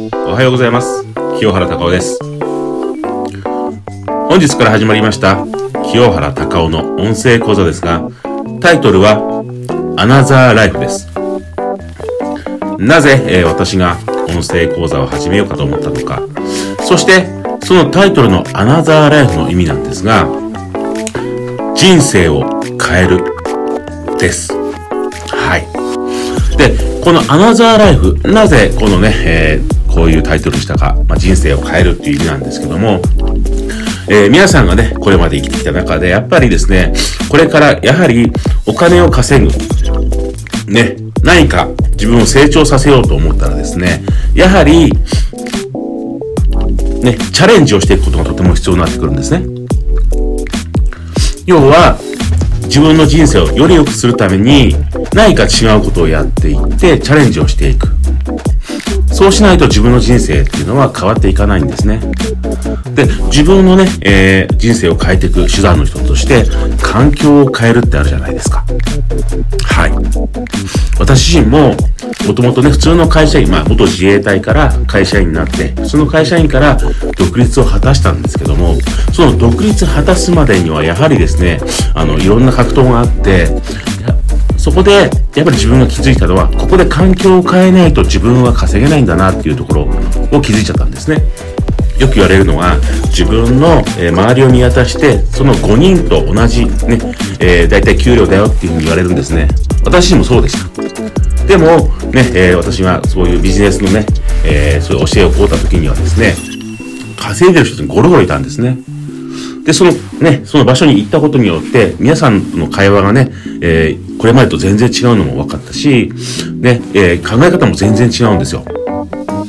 おはようございます。清原隆夫です。本日から始まりました清原隆夫の音声講座ですがタイトルはアナザーライフです。なぜ、えー、私が音声講座を始めようかと思ったのか。そしてそのタイトルのアナザーライフの意味なんですが人生を変えるです。はい。でこのアナザーライフ、なぜこのね、えー、こういうタイトルにしたか、まあ、人生を変えるっていう意味なんですけども、えー、皆さんがね、これまで生きてきた中で、やっぱりですね、これからやはりお金を稼ぐ、ね、何か自分を成長させようと思ったらですね、やはり、ね、チャレンジをしていくことがとても必要になってくるんですね。要は、自分の人生をより良くするために何か違うことをやっていってチャレンジをしていく。そうしないと自分の人生っていうのは変わっていかないんですね。で、自分のね、えー、人生を変えていく手段の一つとして、環境を変えるってあるじゃないですか。はい。私自身も、もともとね、普通の会社員、まあ、元自衛隊から会社員になって、普通の会社員から独立を果たしたんですけども、その独立果たすまでには、やはりですね、あの、いろんな格闘があって、そこで、やっぱり自分が気づいたのは、ここで環境を変えないと自分は稼げないんだなっていうところを気づいちゃったんですね。よく言われるのは、自分の、周りを見渡して、その5人と同じね、えー、大体給料だよっていうふうに言われるんですね。私もそうでした。でも、ね、えー、私がそういうビジネスのね、えー、そういう教えを請うた時にはですね、稼いでる人にゴロゴロいたんですね。で、そのね、その場所に行ったことによって、皆さんの会話がね、えー、これまでと全然違うのも分かったし、ね、えー、考え方も全然違うんですよ。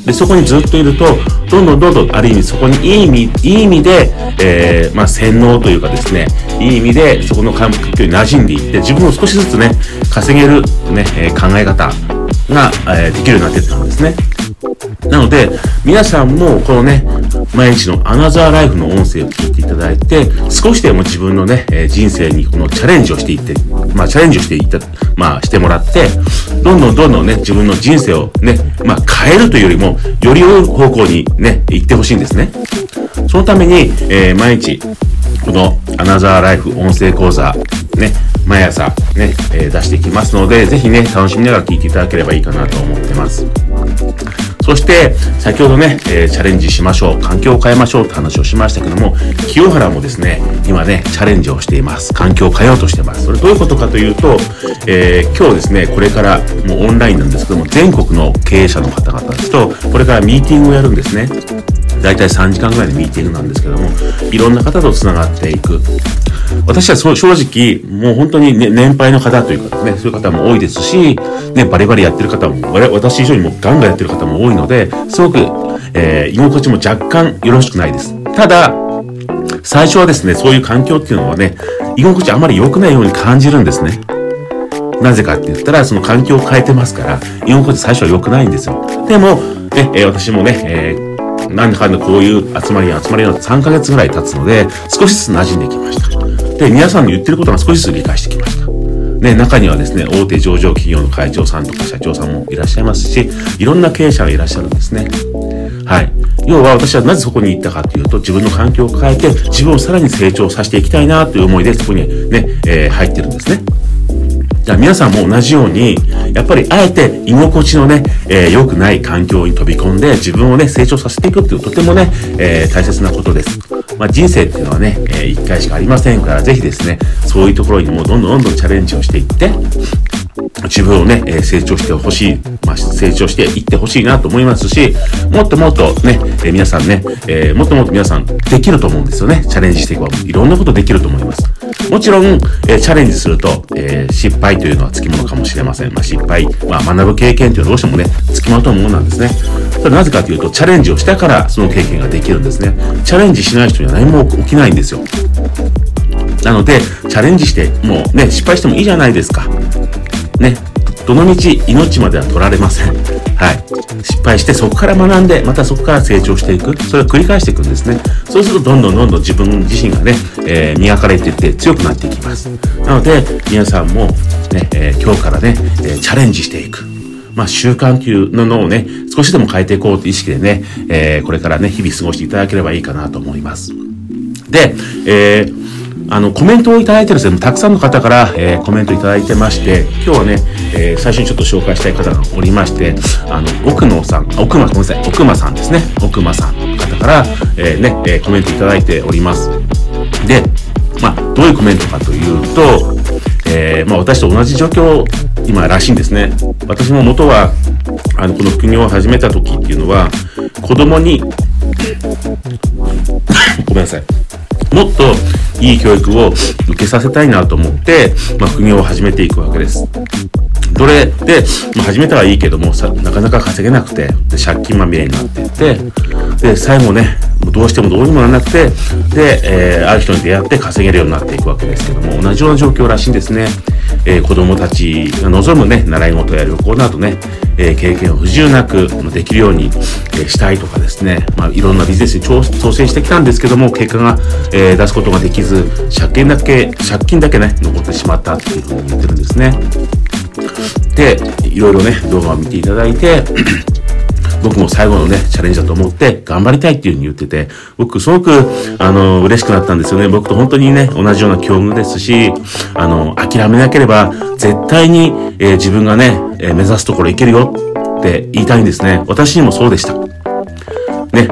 で、そこにずっといると、どんどんどんどん、ある意味そこにいい意味、いい意味で、えー、まあ、洗脳というかですね、いい意味でそこの環境に馴染んでいって、自分を少しずつね、稼げるね、え考え方が、えできるようになっていったんですね。なので、皆さんもこのね、毎日のアナザーライフの音声を聞いていただいて、少しでも自分のね、え人生にこのチャレンジをしていって、まあチャレンジをしていった、まあしてもらって、どんどんどんどんね、自分の人生をね、まあ変えるというよりも、より良い方向にね、行ってほしいんですね。そのために、えー、毎日、このアナザーライフ音声講座、ね、毎朝ね、えー、出していきますので、ぜひね、楽しみながら聞いていただければいいかなと思ってます。そして、先ほどね、えー、チャレンジしましょう。環境を変えましょうって話をしましたけども、清原もですね、今ね、チャレンジをしています。環境を変えようとしてます。それどういうことかというと、えー、今日ですね、これからもうオンラインなんですけども、全国の経営者の方々と、これからミーティングをやるんですね。大体3時間ぐらいのミーティングなんですけども、いろんな方と繋がっていく。私はそう正直、もう本当に、ね、年配の方というかね、そういう方も多いですし、ね、バリバリやってる方も、私以上にもガンガンやってる方も多いので、すごく、えー、居心地も若干よろしくないです。ただ、最初はですね、そういう環境っていうのはね、居心地あまり良くないように感じるんですね。なぜかって言ったら、その環境を変えてますから、居心地最初は良くないんですよ。でも、ね、えー、私もね、えーなんだかんだこういう集まりに集まりの3ヶ月ぐらい経つので、少しずつ馴染んできました。で、皆さんの言ってることが少しずつ理解してきました。ね、中にはですね、大手上場企業の会長さんとか社長さんもいらっしゃいますし、いろんな経営者がいらっしゃるんですね。はい。要は私はなぜそこに行ったかというと、自分の環境を変えて、自分をさらに成長させていきたいなという思いで、そこにね、えー、入ってるんですね。じゃあ皆さんも同じように、やっぱりあえて居心地のね、えー、良くない環境に飛び込んで自分をね、成長させていくっていうとてもね、えー、大切なことです。まあ、人生っていうのはね、えー、一回しかありませんから、ぜひですね、そういうところにもどんどんどんどんチャレンジをしていって、自分をね、え成長してほしい、まあ、成長していってほしいなと思いますし、もっともっとね、え皆さんね、えー、もっともっと皆さんできると思うんですよね。チャレンジしていけば、いろんなことできると思います。もちろん、え、チャレンジすると、えー、失敗というのはつきものかもしれません。まあ、失敗、まあ、学ぶ経験というのはどうしてもね、つきまとうものなんですね。ただなぜかというと、チャレンジをしたからその経験ができるんですね。チャレンジしない人には何も起きないんですよ。なので、チャレンジして、もうね、失敗してもいいじゃないですか。ね、どのみち命までは取られません。はい。失敗してそこから学んで、またそこから成長していく。それを繰り返していくんですね。そうするとどんどんどんどん自分自身がね、えー、磨かれていって強くなっていきます。なので、皆さんもね、えー、今日からね、えー、チャレンジしていく。まあ、習慣というのをね、少しでも変えていこうという意識でね、えー、これからね、日々過ごしていただければいいかなと思います。で、えー、あの、コメントをいただいてるですね、たくさんの方から、えー、コメントいただいてまして、今日はね、えー、最初にちょっと紹介したい方がおりまして、あの、奥野さん、奥間、ごめんなさい、奥間さんですね、奥間さんの方から、えー、ね、えー、コメントいただいております。で、まあ、どういうコメントかというと、えー、まあ、私と同じ状況、今らしいんですね。私も元は、あの、この副業を始めた時っていうのは、子供に、ごめんなさい。もっといい教育を受けさせたいなと思って、まあ、副業を始めていくわけです。どれ？で、まあ、始めたはいいけどもさ、なかなか稼げなくて、で借金まみれになっていって、で、最後ね、どうしてもどうにもならなくて、で、えー、ある人に出会って稼げるようになっていくわけですけども、同じような状況らしいんですね。えー、子供たちが望むね、習い事や旅行などね、えー、経験を不自由なくできるように、えしたいとかですね、まあ、いろんなビジネスに挑戦してきたんですけども、結果が、え出すことができず、借金だけ、借金だけね、残ってしまったっていうふうに言ってるんですね。で、いろいろね、動画を見ていただいて、僕も最後のね、チャレンジだと思って頑張りたいっていうふうに言ってて、僕すごく、あの、嬉しくなったんですよね。僕と本当にね、同じような境遇ですし、あの、諦めなければ絶対に、えー、自分がね、えー、目指すところ行けるよって言いたいんですね。私にもそうでした。ね。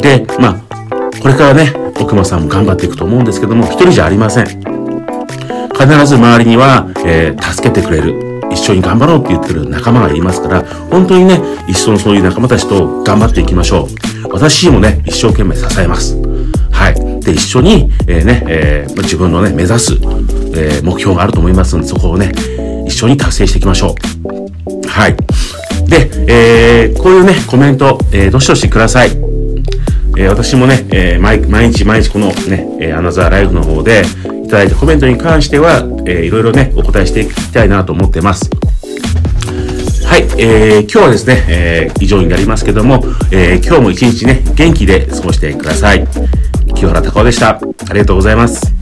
で、まあ、これからね、奥間さんも頑張っていくと思うんですけども、一人じゃありません。必ず周りには、えー、助けてくれる。一緒に頑張ろうって言ってる仲間がいますから、本当にね、一緒のそういう仲間たちと頑張っていきましょう。私もね、一生懸命支えます。はい。で、一緒に、えー、ね、えー、自分のね、目指す、えー、目標があると思いますので、そこをね、一緒に達成していきましょう。はい。で、えー、こういうね、コメント、えー、どしどしください。えー、私もね、えー、毎毎日毎日このね、えー、アナザーライフの方で、いただいたコメントに関しては、えー、いろいろね、お答えしていきたいなと思ってます。はい、えー、今日はですね、えー、以上になりますけども、えー、今日も一日ね、元気で過ごしてください。清原隆夫でした。ありがとうございます。